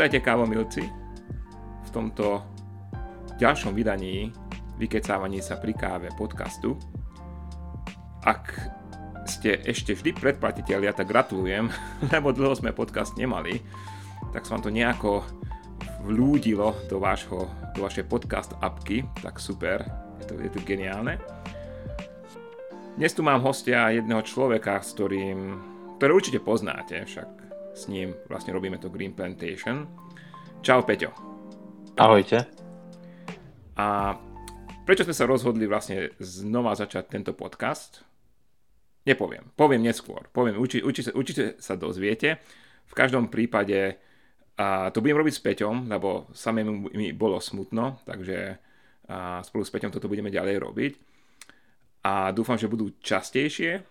Vítajte kávomilci v tomto ďalšom vydaní Vykecávaní sa pri káve podcastu. Ak ste ešte vždy predplatiteľia, tak gratulujem, lebo dlho sme podcast nemali, tak vám to nejako vlúdilo do, vášho, do vašej podcast apky, tak super, je to, je to geniálne. Dnes tu mám hostia jedného človeka, s ktorým, ktoré určite poznáte, však s ním vlastne robíme to Green Plantation. Čau Peťo. Ahojte. A prečo sme sa rozhodli vlastne znova začať tento podcast? Nepoviem, poviem neskôr. Poviem, určite, určite, určite sa dozviete. V každom prípade a to budem robiť s Peťom, lebo samému mi bolo smutno, takže a spolu s Peťom toto budeme ďalej robiť. A dúfam, že budú častejšie.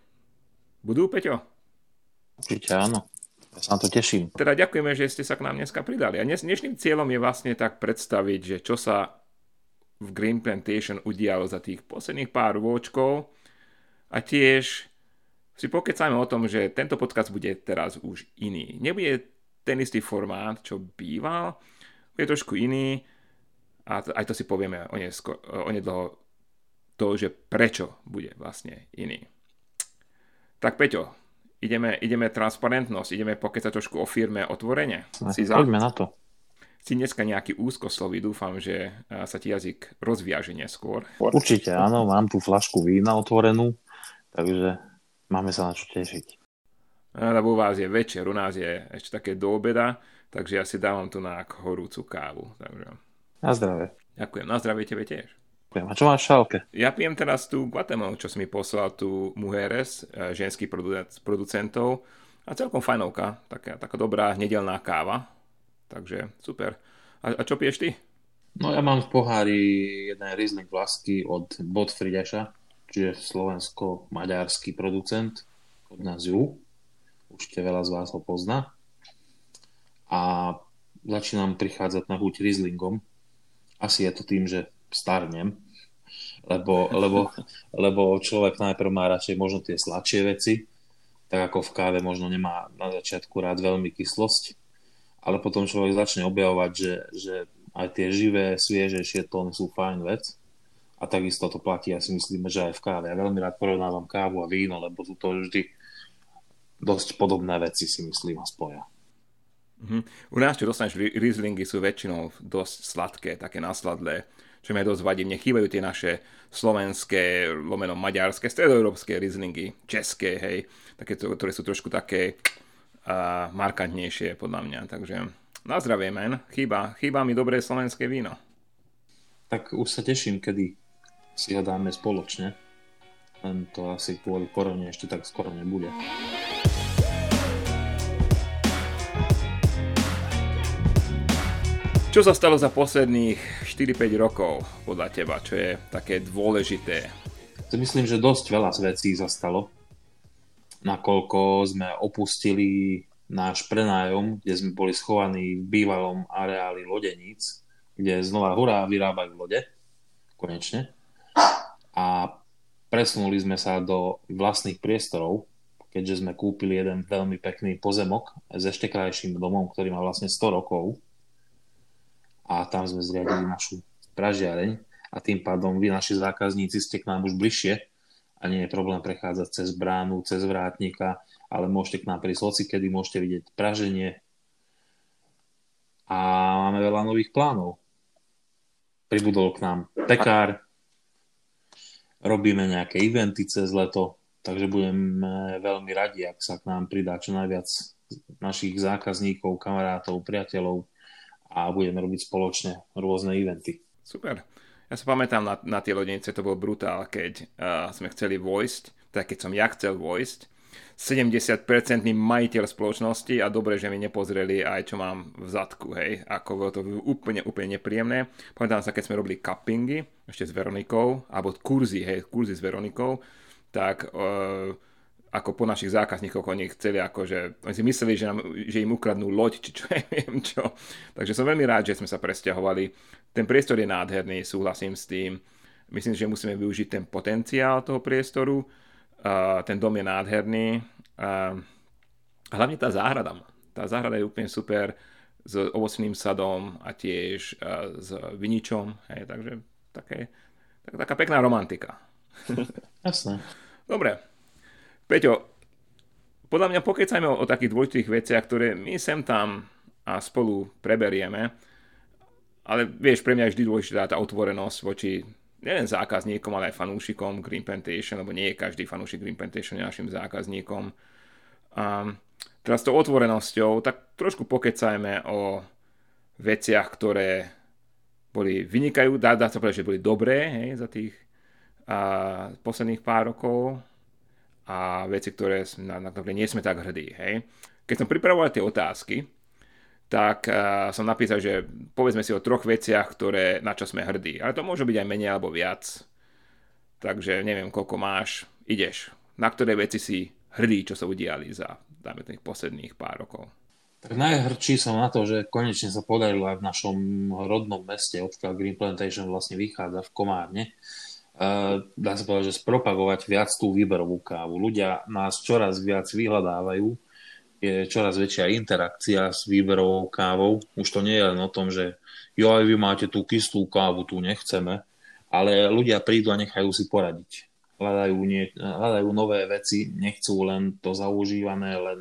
Budú, Peťo? Určite áno. Ja sa na to teším. Teda ďakujeme, že ste sa k nám dneska pridali. A dnes, dnešným cieľom je vlastne tak predstaviť, že čo sa v Green Plantation udialo za tých posledných pár rôčkov a tiež si pokecajme o tom, že tento podcast bude teraz už iný. Nebude ten istý formát, čo býval, je trošku iný a aj to si povieme o, nesko, o nedlho to, že prečo bude vlastne iný. Tak Peťo, ideme, ideme transparentnosť, ideme pokecať trošku o firme otvorene. Si za... Poďme na to. Si dneska nejaký úzkoslový, dúfam, že sa ti jazyk rozviaže neskôr. Určite áno, mám tu flašku vína otvorenú, takže máme sa na čo tešiť lebo u vás je večer, u nás je ešte také do obeda, takže ja si dávam tu na horúcu kávu. Takže... Na zdravie. Ďakujem, na zdravie tebe tiež. Ďakujem. A čo máš šálke? Ja pijem teraz tú Guatemalu, čo si mi poslal tu Mujeres, eh, ženský producentov. A celkom fajnovka, taká, taká dobrá nedelná káva. Takže super. A, a čo piješ ty? No ja mám v pohári jeden Riesling Vlasky od Botfrideša, čiže slovensko-maďarský producent od nás ju určite veľa z vás ho pozná. A začínam prichádzať na chuť Rieslingom. Asi je to tým, že starnem, lebo, lebo, lebo človek najprv má radšej možno tie sladšie veci, tak ako v káve možno nemá na začiatku rád veľmi kyslosť, ale potom človek začne objavovať, že, že aj tie živé, sviežejšie tóny sú fajn vec. A takisto to platí, ja si myslím, že aj v káve. Ja veľmi rád porovnávam kávu a víno, lebo sú to vždy dosť podobné veci si myslím a spoja. Uh-huh. U nás, čo dostaneš Rieslingy, sú väčšinou dosť sladké, také nasladlé, čo mi dosť vadí. Mne chýbajú tie naše slovenské, lomeno maďarské, stredoeurópske Rieslingy, české, hej, také, ktoré sú trošku také uh, markantnejšie podľa mňa. Takže na zdravie, men. Chýba, chýba mi dobré slovenské víno. Tak už sa teším, kedy si ho dáme spoločne. Len to asi kvôli korone ešte tak skoro nebude. Čo sa stalo za posledných 4-5 rokov podľa teba, čo je také dôležité? Myslím, že dosť veľa vecí sa stalo. Nakoľko sme opustili náš prenájom, kde sme boli schovaní v bývalom areáli lodeníc, kde znova hurá vyrábajú lode, konečne. A presunuli sme sa do vlastných priestorov, keďže sme kúpili jeden veľmi pekný pozemok s ešte krajším domom, ktorý má vlastne 100 rokov a tam sme zriadili našu pražiareň a tým pádom vy, naši zákazníci, ste k nám už bližšie a nie je problém prechádzať cez bránu, cez vrátnika, ale môžete k nám prísť hoci kedy, môžete vidieť praženie a máme veľa nových plánov. Pribudol k nám pekár, robíme nejaké eventy cez leto, takže budeme veľmi radi, ak sa k nám pridá čo najviac našich zákazníkov, kamarátov, priateľov, a budeme robiť spoločne rôzne eventy. Super. Ja sa pamätám na, na tie lodenice, to bol brutál, keď uh, sme chceli vojsť, tak keď som ja chcel vojsť, 70% majiteľ spoločnosti a dobre, že mi nepozreli aj čo mám v zadku, hej, ako bolo to úplne, úplne nepríjemné. Pamätám sa, keď sme robili cuppingy, ešte s Veronikou, alebo kurzy, hej, kurzy s Veronikou, tak uh, ako po našich zákazníkoch oni chceli akože, oni si mysleli, že, nám, že im ukradnú loď, či čo neviem čo. Takže som veľmi rád, že sme sa presťahovali. Ten priestor je nádherný, súhlasím s tým. Myslím, že musíme využiť ten potenciál toho priestoru. Uh, ten dom je nádherný. Uh, hlavne tá záhrada. Tá záhrada je úplne super. s ovocným sadom a tiež uh, s viničom, hej, takže také, tak, taká pekná romantika. Jasné. Dobre. Peťo, podľa mňa pokecajme o, o takých dôležitých veciach, ktoré my sem tam a spolu preberieme, ale vieš, pre mňa je vždy dôležitá tá otvorenosť voči nielen zákazníkom, ale aj fanúšikom Green Plantation, lebo nie je každý fanúšik Green Plantation našim zákazníkom. A teraz s tou otvorenosťou, tak trošku pokecajme o veciach, ktoré boli vynikajú, dá, dá sa povedať, že boli dobré hej, za tých a, posledných pár rokov a veci, ktoré, na, na ktoré nie sme tak hrdí. Hej. Keď som pripravoval tie otázky, tak uh, som napísal, že povedzme si o troch veciach, ktoré, na čo sme hrdí. Ale to môže byť aj menej alebo viac. Takže neviem, koľko máš. Ideš. Na ktoré veci si hrdý, čo sa udiali za dáme tých posledných pár rokov? Tak najhrdší som na to, že konečne sa podarilo aj v našom rodnom meste, odkiaľ Green Plantation vlastne vychádza v Komárne, dá sa povedať, že spropagovať viac tú výberovú kávu. Ľudia nás čoraz viac vyhľadávajú, je čoraz väčšia interakcia s výberovou kávou. Už to nie je len o tom, že jo, aj vy máte tú kyslú kávu, tu nechceme, ale ľudia prídu a nechajú si poradiť. Hľadajú, nie, hľadajú nové veci, nechcú len to zaužívané, len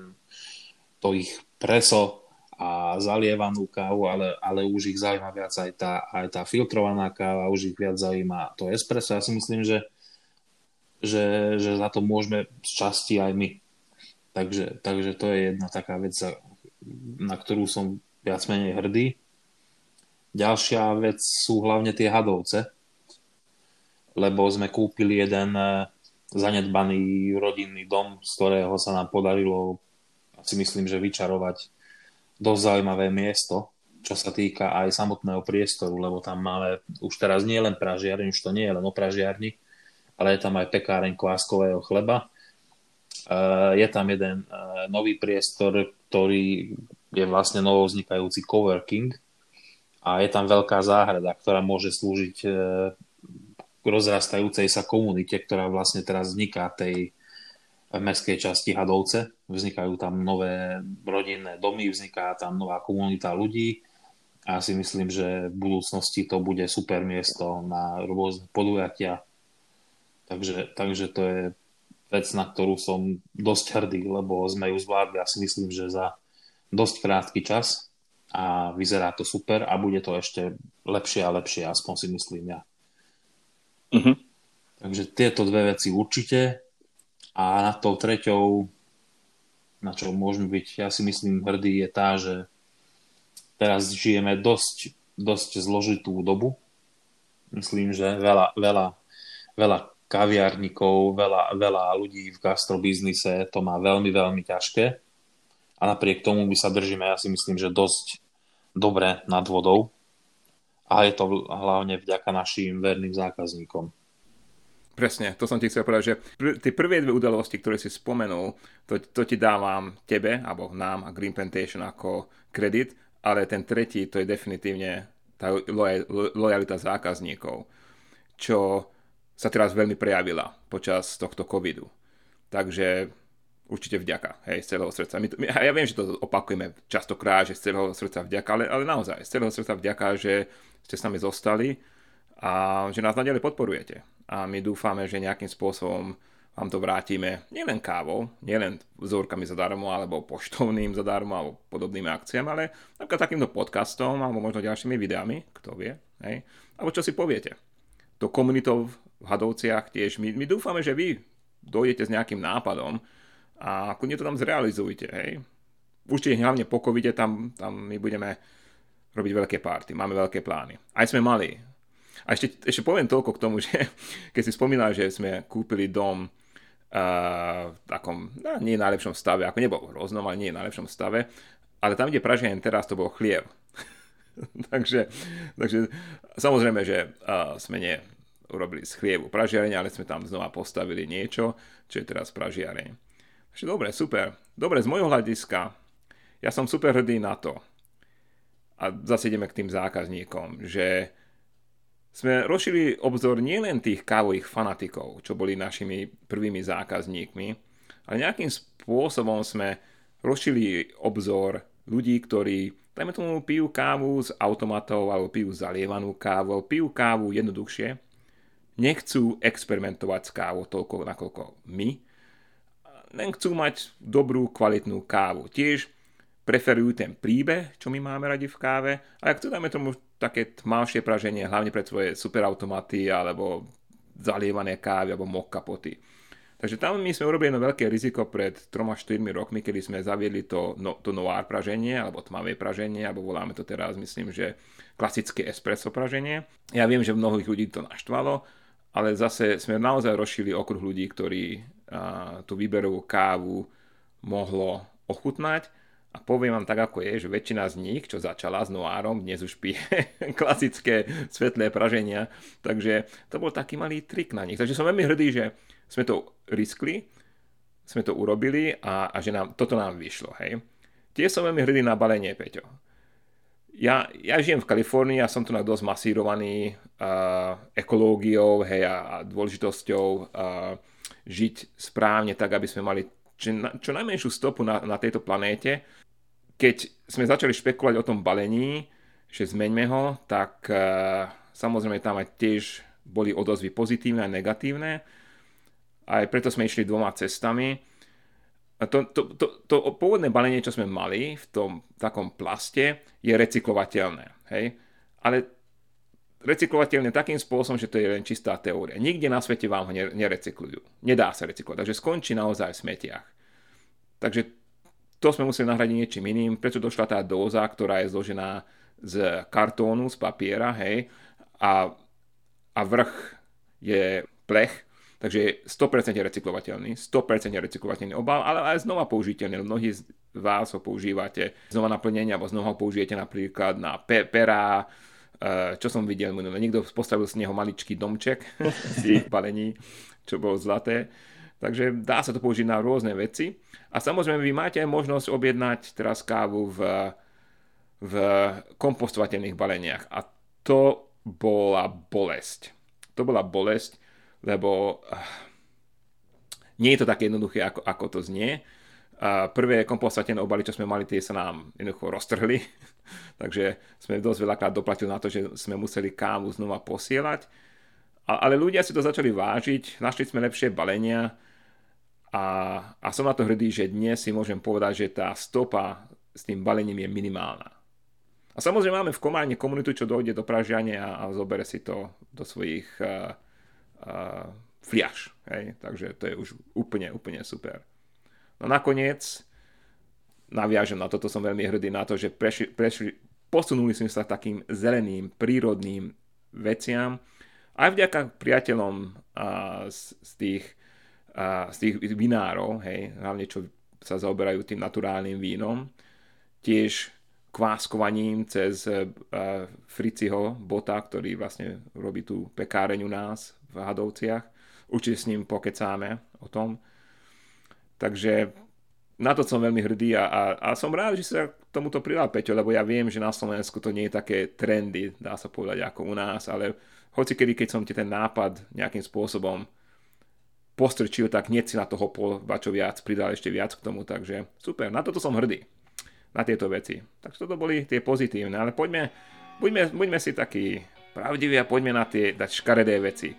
to ich preso a zalievanú kávu, ale, ale už ich zaujíma viac aj tá, aj tá filtrovaná káva, už ich viac zaujíma to espresso. Ja si myslím, že, že, že za to môžeme z časti aj my. Takže, takže to je jedna taká vec, na ktorú som viac menej hrdý. Ďalšia vec sú hlavne tie hadovce, lebo sme kúpili jeden eh, zanedbaný rodinný dom, z ktorého sa nám podarilo si myslím, že vyčarovať dosť zaujímavé miesto, čo sa týka aj samotného priestoru, lebo tam máme už teraz nie len pražiarni, už to nie je len o pražiarni, ale je tam aj pekáreň kváskového chleba Eh, je tam jeden eh, nový priestor, ktorý je vlastne novovznikajúci coworking a je tam veľká záhrada, ktorá môže slúžiť eh, rozrastajúcej sa komunite, ktorá vlastne teraz vzniká tej mestskej časti Hadovce. Vznikajú tam nové rodinné domy, vzniká tam nová komunita ľudí a ja si myslím, že v budúcnosti to bude super miesto na rôzne podujatia. Takže, takže to je vec, na ktorú som dosť hrdý, lebo sme ju zvládli, ja si myslím, že za dosť krátky čas a vyzerá to super a bude to ešte lepšie a lepšie, aspoň si myslím ja. Uh-huh. Takže tieto dve veci určite a na tou treťou, na čo môžeme byť, ja si myslím, hrdý, je tá, že teraz žijeme dosť, dosť zložitú dobu. Myslím, že veľa, veľa, veľa kaviarníkov, veľa, veľa ľudí v gastrobiznise to má veľmi, veľmi ťažké. A napriek tomu my sa držíme, ja si myslím, že dosť dobre nad vodou. A je to hlavne vďaka našim verným zákazníkom. Presne, to som ti chcel povedať, že pr- tie prvé dve udalosti, ktoré si spomenul, to, to ti dávam tebe, alebo nám a Green Plantation ako kredit, ale ten tretí, to je definitívne tá lojalita zákazníkov, čo sa teraz veľmi prejavila počas tohto covidu. Takže určite vďaka, hej, z celého srdca. My to, my, ja viem, že to opakujeme častokrát, že z celého srdca vďaka, ale, ale naozaj, z celého srdca vďaka, že ste s nami zostali a že nás nadalej podporujete. A my dúfame, že nejakým spôsobom vám to vrátime nielen kávou, nielen vzorkami zadarmo, alebo poštovným zadarmo, alebo podobnými akciami, ale napríklad takýmto podcastom, alebo možno ďalšími videami, kto vie, hej, alebo čo si poviete. To komunitou v Hadovciach tiež. My, my dúfame, že vy dojdete s nejakým nápadom a kľudne to tam zrealizujte, hej. Určite hlavne po covide tam, tam my budeme robiť veľké párty, máme veľké plány. Aj sme mali. A ešte, ešte poviem toľko k tomu, že keď si spomínal, že sme kúpili dom uh, v takom, no, nie najlepšom stave, ako nebol v hroznom, ale nie v najlepšom stave, ale tam, kde pražujem teraz, to bol chliev. takže, takže samozrejme, že uh, sme nie urobili z chlievu pražiareň, ale sme tam znova postavili niečo, čo je teraz pražiareň. Takže dobre, super. Dobre, z môjho hľadiska, ja som super hrdý na to, a zase ideme k tým zákazníkom, že sme rozšili obzor nielen tých kávových fanatikov, čo boli našimi prvými zákazníkmi, ale nejakým spôsobom sme rozšili obzor ľudí, ktorí dajme tomu pijú kávu z automatov, alebo pijú zalievanú kávu, pijú kávu jednoduchšie, nechcú experimentovať s kávou toľko, nakoľko my, len chcú mať dobrú, kvalitnú kávu. Tiež preferujú ten príbeh, čo my máme radi v káve, a ak chcú, dajme tomu také tmavšie praženie, hlavne pre svoje superautomaty, alebo zalievané kávy, alebo mokkapoty. Takže tam my sme urobili jedno veľké riziko pred 3-4 rokmi, kedy sme zaviedli to, no, to noir praženie, alebo tmavé praženie, alebo voláme to teraz, myslím, že klasické espresso praženie. Ja viem, že mnohých ľudí to naštvalo, ale zase sme naozaj rozšili okruh ľudí, ktorí a, tú výberovú kávu mohlo ochutnať. A poviem vám tak, ako je, že väčšina z nich, čo začala s noárom, dnes už pije klasické svetlé praženia. Takže to bol taký malý trik na nich. Takže som veľmi hrdý, že sme to riskli, sme to urobili a, a že nám, toto nám vyšlo. Hej. Tie som veľmi hrdý na balenie, Peťo. Ja, ja žijem v Kalifornii a som tu na dosť masírovaný uh, ekológiou hej, a, a dôležitosťou uh, žiť správne tak, aby sme mali čo, čo najmenšiu stopu na, na tejto planéte. Keď sme začali špekulovať o tom balení, že zmeňme ho, tak uh, samozrejme tam aj tiež boli odozvy pozitívne a negatívne aj preto sme išli dvoma cestami. A to, to, to, to pôvodné balenie, čo sme mali v tom takom plaste, je recyklovateľné. Hej? Ale recyklovateľné takým spôsobom, že to je len čistá teória. Nikde na svete vám ho nerecyklujú. Nedá sa recyklovať. Takže skončí naozaj v smetiach. Takže to sme museli nahradiť niečím iným. Prečo došla tá dóza, ktorá je zložená z kartónu, z papiera, hej, a, a vrch je plech, Takže je 100% recyklovateľný, 100% recyklovateľný obal, ale aj znova použiteľný. Mnohí z vás ho používate znova na plnenie, alebo znova ho použijete napríklad na pe- perá, čo som videl minulé. Niekto postavil z neho maličký domček z ich balení, čo bolo zlaté. Takže dá sa to použiť na rôzne veci. A samozrejme, vy máte aj možnosť objednať teraz kávu v, v kompostovateľných baleniach. A to bola bolesť. To bola bolesť, lebo uh, nie je to také jednoduché, ako, ako to znie. Prvé kompostatené obaly, čo sme mali, tie sa nám jednoducho roztrhli, takže sme dosť veľakrát doplatili na to, že sme museli kávu znova posielať. A, ale ľudia si to začali vážiť, našli sme lepšie balenia a, a som na to hrdý, že dnes si môžem povedať, že tá stopa s tým balením je minimálna. A samozrejme máme v Komárne komunitu, čo dojde do Pražiania a, a zobere si to do svojich uh, uh, fliaž. Hej? Takže to je už úplne, úplne super. No nakoniec naviažem na toto, som veľmi hrdý na to, že prešli, prešli, posunuli sme sa takým zeleným, prírodným veciam. Aj vďaka priateľom uh, z, z, tých, uh, z tých vinárov, hej, hlavne čo sa zaoberajú tým naturálnym vínom, tiež kváskovaním cez uh, Friciho bota, ktorý vlastne robí tú pekáreň u nás v Hadovciach. Určite s ním pokecáme o tom. Takže na to som veľmi hrdý a, a, a som rád, že sa k tomuto pridal Peťo, lebo ja viem, že na Slovensku to nie je také trendy, dá sa povedať, ako u nás, ale hoci kedy, keď som ti ten nápad nejakým spôsobom postrčil, tak nie si na toho pol, čo viac, pridal ešte viac k tomu, takže super, na toto som hrdý, na tieto veci. Takže toto boli tie pozitívne, ale poďme, buďme, buďme si takí pravdiví a poďme na tie dať škaredé veci.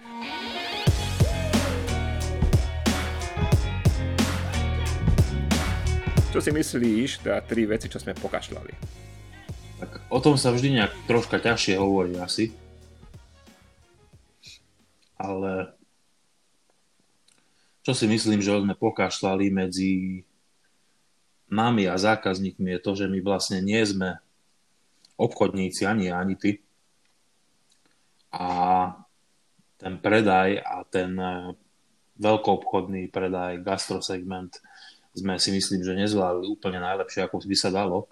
Čo si myslíš, teda tri veci, čo sme pokašľali? Tak o tom sa vždy nejak troška ťažšie hovorí asi. Ale čo si myslím, že sme pokašľali medzi nami a zákazníkmi je to, že my vlastne nie sme obchodníci, ani ani ty a ten predaj a ten e, veľkoobchodný predaj, gastrosegment sme si myslím, že nezvládli úplne najlepšie, ako by sa dalo.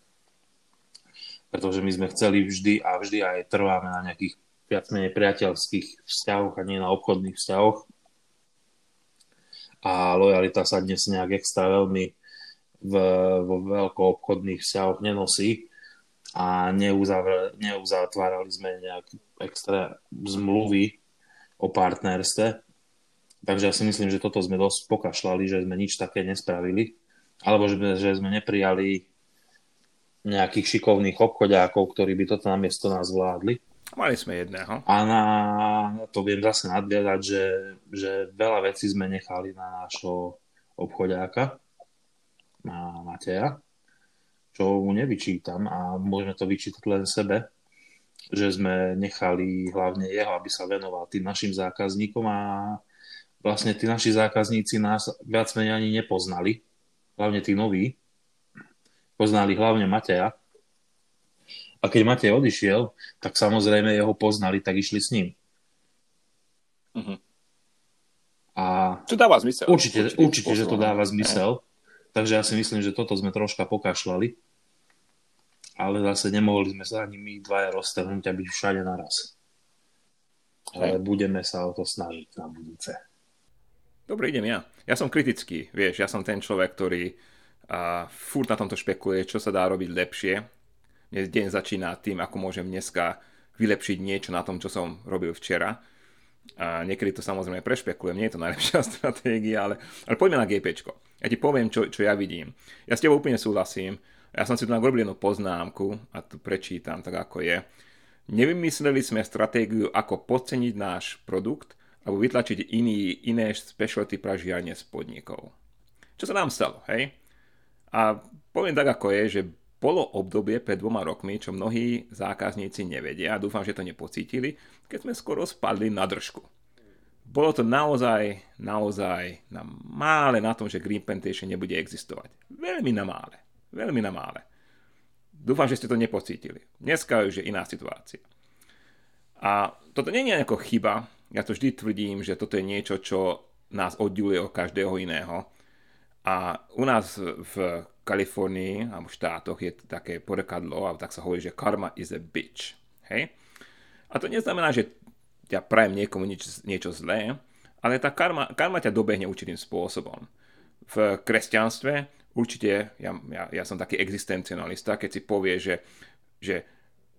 Pretože my sme chceli vždy a vždy aj trváme na nejakých viac menej priateľských vzťahoch a nie na obchodných vzťahoch. A lojalita sa dnes nejak extra veľmi v, vo veľkoobchodných vzťahoch nenosí a neuzatvárali sme nejaké extra zmluvy o partnerstve. Takže ja si myslím, že toto sme dosť pokašľali, že sme nič také nespravili. Alebo že, že sme neprijali nejakých šikovných obchodiákov, ktorí by toto namiesto nás vládli. Mali sme jedného. A na to viem zase nadviazať, že, že veľa vecí sme nechali na nášho obchodiáka, na Mateja, čo mu nevyčítam a môžeme to vyčítať len sebe, že sme nechali hlavne jeho, aby sa venoval tým našim zákazníkom a vlastne tí naši zákazníci nás viac menej ani nepoznali, hlavne tí noví, poznali hlavne Mateja. A keď Matej odišiel, tak samozrejme jeho poznali, tak išli s ním. Uh-huh. A to dáva zmysel. Určite, určite, určite že to dáva zmysel. Takže ja si myslím, že toto sme troška pokašľali ale zase nemohli sme sa ani my dvaja roztrhnúť a byť všade naraz. Ale budeme sa o to snažiť na budúce. Dobre, idem ja. Ja som kritický, vieš, ja som ten človek, ktorý a furt na tomto špekuluje, čo sa dá robiť lepšie. Dnes deň začína tým, ako môžem dneska vylepšiť niečo na tom, čo som robil včera. A niekedy to samozrejme prešpekulujem, nie je to najlepšia stratégia, ale, ale poďme na GP. Ja ti poviem, čo, čo ja vidím. Ja s tebou úplne súhlasím ja som si tu narobil jednu poznámku a tu prečítam tak ako je. Nevymysleli sme stratégiu, ako podceniť náš produkt alebo vytlačiť iný, iné specialty pražiarne z podnikov. Čo sa nám stalo, hej? A poviem tak ako je, že bolo obdobie pred dvoma rokmi, čo mnohí zákazníci nevedia a dúfam, že to nepocítili, keď sme skoro spadli na držku. Bolo to naozaj, naozaj na mále na tom, že Green Plantation nebude existovať. Veľmi na mále. Veľmi na mále. Dúfam, že ste to nepocítili. Dneska už je iná situácia. A toto nie je nejaká chyba. Ja to vždy tvrdím, že toto je niečo, čo nás oddeluje od každého iného. A u nás v Kalifornii alebo v štátoch je také porekadlo, a tak sa hovorí, že karma is a bitch. Hej? A to neznamená, že ja prajem niekomu nič, niečo zlé, ale tá karma, karma ťa dobehne určitým spôsobom. V kresťanstve určite, ja, ja, ja som taký existencionalista, keď si povie, že, že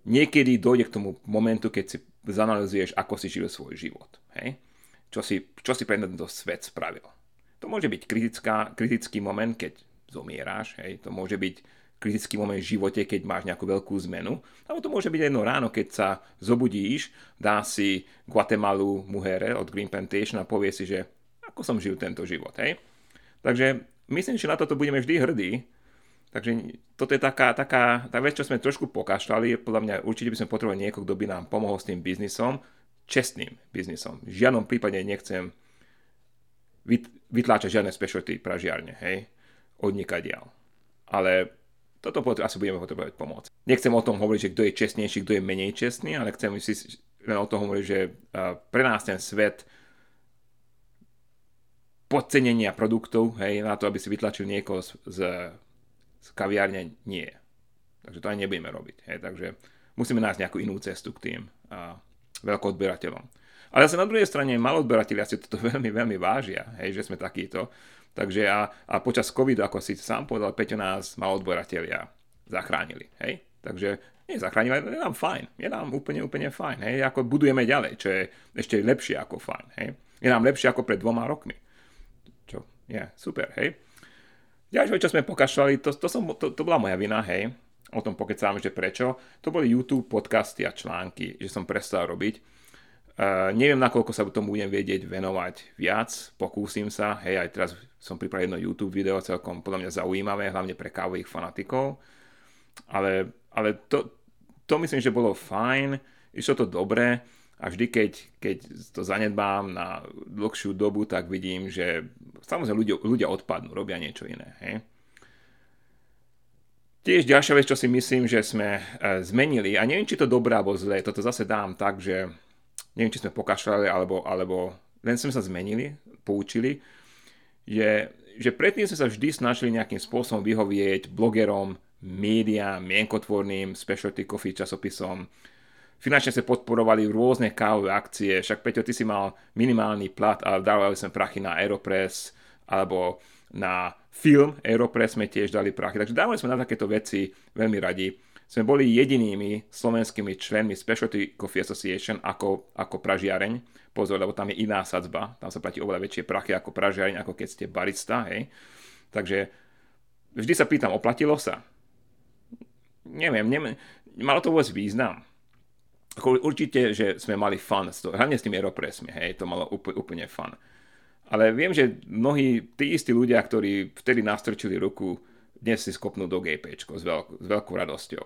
niekedy dojde k tomu momentu, keď si zanalizuješ, ako si žil svoj život. Hej? Čo, si, čo si pre tento svet spravil. To môže byť kritická, kritický moment, keď zomieráš. Hej? To môže byť kritický moment v živote, keď máš nejakú veľkú zmenu. Alebo to môže byť jedno ráno, keď sa zobudíš, dá si Guatemalu Muhere od Green Plantation a povie si, že ako som žil tento život. Hej? Takže myslím, že na toto budeme vždy hrdí. Takže toto je taká, taká tá vec, čo sme trošku pokašľali. Podľa mňa určite by sme potrebovali niekoho, kto by nám pomohol s tým biznisom, čestným biznisom. V žiadnom prípade nechcem vytláčať žiadne specialty pražiarne, hej, odnikadiaľ. Ale toto asi budeme potrebovať pomoc. Nechcem o tom hovoriť, že kto je čestnejší, kto je menej čestný, ale chcem si len o tom hovoriť, že pre nás ten svet podcenenia produktov, hej, na to, aby si vytlačil niekoho z, z kaviárne, nie. Takže to aj nebudeme robiť. Hej, takže musíme nájsť nejakú inú cestu k tým a, veľkoodberateľom. Ale zase na druhej strane malodberatelia si toto veľmi, veľmi vážia, hej, že sme takíto. Takže a, a počas covidu, ako si sám povedal, Peťo nás malodberatelia zachránili. Hej? Takže nie zachránili, ale je nám fajn. Je nám úplne, úplne fajn. Hej? Ako budujeme ďalej, čo je ešte lepšie ako fajn. Hej? Je nám lepšie ako pred dvoma rokmi je, yeah, super, hej. Ďalšie, čo sme pokašľali, to, to, som, to, to bola moja vina, hej. O tom pokecám, že prečo. To boli YouTube podcasty a články, že som prestal robiť. Uh, neviem, nakoľko sa tomu budem vedieť venovať viac, pokúsim sa, hej, aj teraz som pripravil jedno YouTube video, celkom podľa mňa zaujímavé, hlavne pre kávových fanatikov, ale, ale to, to myslím, že bolo fajn, išlo to dobre, a vždy, keď, keď to zanedbám na dlhšiu dobu, tak vidím, že samozrejme ľudia, ľudia odpadnú, robia niečo iné. Hej? Tiež ďalšia vec, čo si myslím, že sme e, zmenili, a neviem, či to dobré alebo zlé, toto zase dám tak, že neviem, či sme pokašľali, alebo, alebo len sme sa zmenili, poučili, je, že predtým sme sa vždy snažili nejakým spôsobom vyhovieť blogerom, médiám, mienkotvorným, specialty coffee časopisom, finančne sa podporovali rôzne kávové akcie, však Peťo, ty si mal minimálny plat, ale dávali sme prachy na Aeropress, alebo na film Aeropress sme tiež dali prachy, takže dávali sme na takéto veci veľmi radi. Sme boli jedinými slovenskými členmi Specialty Coffee Association ako, ako pražiareň. Pozor, lebo tam je iná sadzba, tam sa platí oveľa väčšie prachy ako pražiareň, ako keď ste barista, hej. Takže vždy sa pýtam, oplatilo sa? neviem, neviem, malo to vôbec význam. Určite, že sme mali fun, hlavne s tými Aeropressmi, hej, to malo úplne, fun. Ale viem, že mnohí tí istí ľudia, ktorí vtedy nastrčili ruku, dnes si skopnú do GP s, veľk- s veľkou radosťou.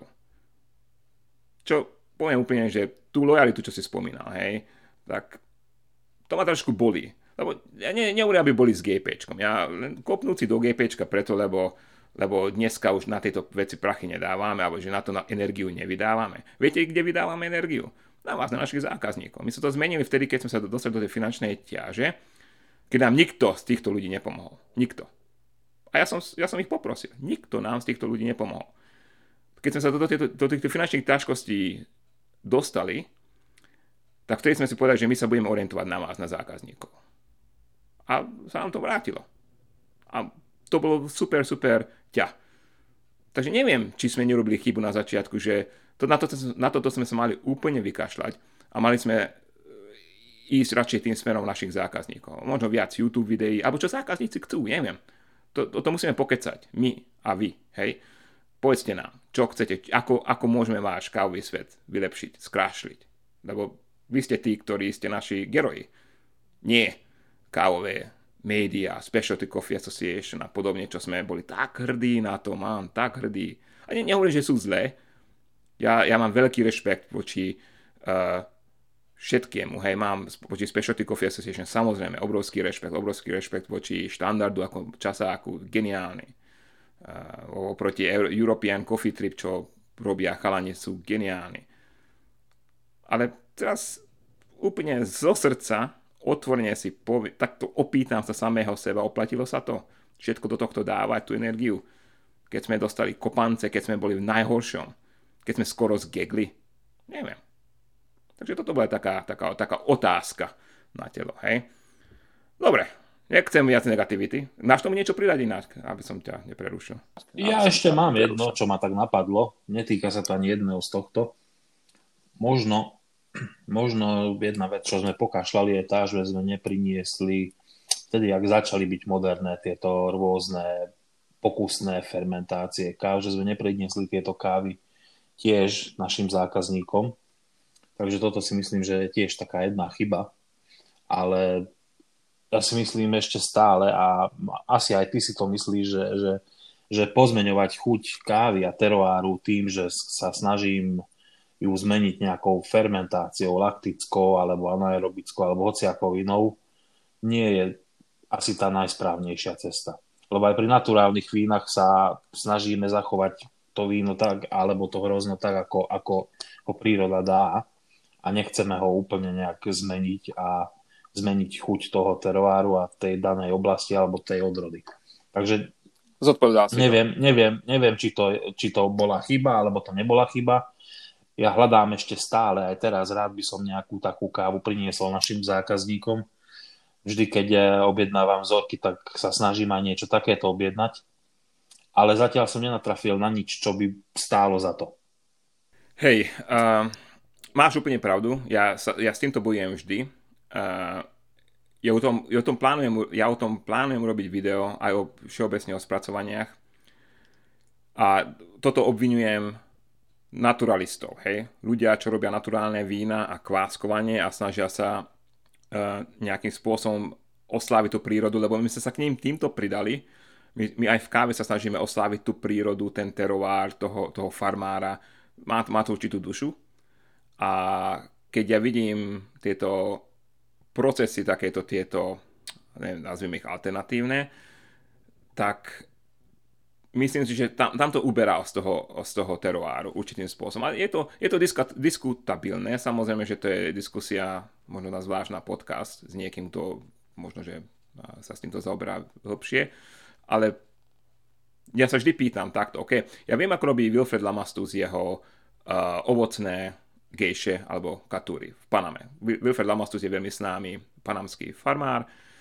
Čo poviem úplne, že tú lojalitu, čo si spomínal, hej, tak to ma trošku bolí. Lebo ja ne, nehovorím, aby boli s GP. Ja len kopnúť si do GP preto, lebo, lebo dneska už na tieto veci prachy nedávame, alebo že na to na energiu nevydávame. Viete, kde vydávame energiu? Na vás, na našich zákazníkov. My sme to zmenili vtedy, keď sme sa dostali do tej finančnej ťaže, keď nám nikto z týchto ľudí nepomohol. Nikto. A ja som, ja som ich poprosil. Nikto nám z týchto ľudí nepomohol. Keď sme sa do, do, do týchto finančných ťažkostí dostali, tak vtedy sme si povedali, že my sa budeme orientovať na vás, na zákazníkov. A sa nám to vrátilo. A to bolo super, super ťa. Takže neviem, či sme nerobili chybu na začiatku, že to, na, to, na toto sme sa mali úplne vykašľať a mali sme ísť radšej tým smerom našich zákazníkov. Možno viac YouTube videí, alebo čo zákazníci chcú, neviem. To, to, to musíme pokecať, my a vy, hej. Povedzte nám, čo chcete, ako, ako môžeme váš kávový svet vylepšiť, skrášliť. Lebo vy ste tí, ktorí ste naši geroji. Nie kávové médiá, Specialty Coffee Association a podobne, čo sme boli tak hrdí na to, mám tak hrdí. A ne, nehovorím, že sú zlé. Ja, ja mám veľký rešpekt voči uh, všetkému. Hej, mám voči Specialty Coffee Association samozrejme obrovský rešpekt, obrovský rešpekt voči štandardu ako časáku, geniálny. Uh, oproti European Coffee Trip, čo robia chalani, sú geniálni. Ale teraz úplne zo srdca, otvorene si povie, takto opýtam sa samého seba, oplatilo sa to? Všetko do tohto dávať, tú energiu? Keď sme dostali kopance, keď sme boli v najhoršom, keď sme skoro zgegli? Neviem. Takže toto bola taká, taká, taká otázka na telo, hej. Dobre, nechcem viac negativity. Máš tomu niečo pridať ináč, aby som ťa neprerušil? Ja ešte mám jedno, čo ma tak napadlo. Netýka sa to ani jedného z tohto. Možno, možno jedna vec, čo sme pokašľali, je tá, že sme nepriniesli vtedy, ak začali byť moderné tieto rôzne pokusné fermentácie káv, že sme nepriniesli tieto kávy tiež našim zákazníkom, Takže toto si myslím, že je tiež taká jedna chyba. Ale ja si myslím ešte stále a asi aj ty si to myslíš, že, že, že pozmeňovať chuť kávy a teroáru tým, že sa snažím ju zmeniť nejakou fermentáciou laktickou alebo anaerobickou alebo hociakou inou, nie je asi tá najsprávnejšia cesta. Lebo aj pri naturálnych vínach sa snažíme zachovať to víno tak, alebo to hrozno tak, ako, ako ho príroda dá a nechceme ho úplne nejak zmeniť a zmeniť chuť toho teroáru a tej danej oblasti alebo tej odrody. Takže Zodpovedal si neviem, to. neviem, neviem či, to, či to bola chyba alebo to nebola chyba. Ja hľadám ešte stále, aj teraz rád by som nejakú takú kávu priniesol našim zákazníkom. Vždy, keď objednávam vzorky, tak sa snažím aj niečo takéto objednať. Ale zatiaľ som nenatrafil na nič, čo by stálo za to. Hej, uh, máš úplne pravdu, ja, sa, ja s týmto bojujem vždy. Uh, ja, o tom, ja, o tom plánujem, ja o tom plánujem urobiť video aj o všeobecne o spracovaniach. A toto obvinujem naturalistov, hej? Ľudia, čo robia naturálne vína a kváskovanie a snažia sa uh, nejakým spôsobom osláviť tú prírodu, lebo my sme sa k ním týmto pridali. My, my aj v káve sa snažíme osláviť tú prírodu, ten terovár toho, toho farmára. Má, má to určitú dušu. A keď ja vidím tieto procesy, takéto tieto, neviem, nazvime ich alternatívne, tak myslím si, že tam, tam to uberá z toho, z toho teroáru určitým spôsobom. Ale je to, je to diska, diskutabilné, samozrejme, že to je diskusia, možno na zvláštna podcast s niekým, kto možno, že sa s týmto zaoberá hlbšie, ale ja sa vždy pýtam takto, OK, ja viem, ako robí Wilfred Lamastus jeho uh, ovocné gejše alebo katúry v Paname. Wilfred Lamastus je veľmi známy panamský farmár. Uh,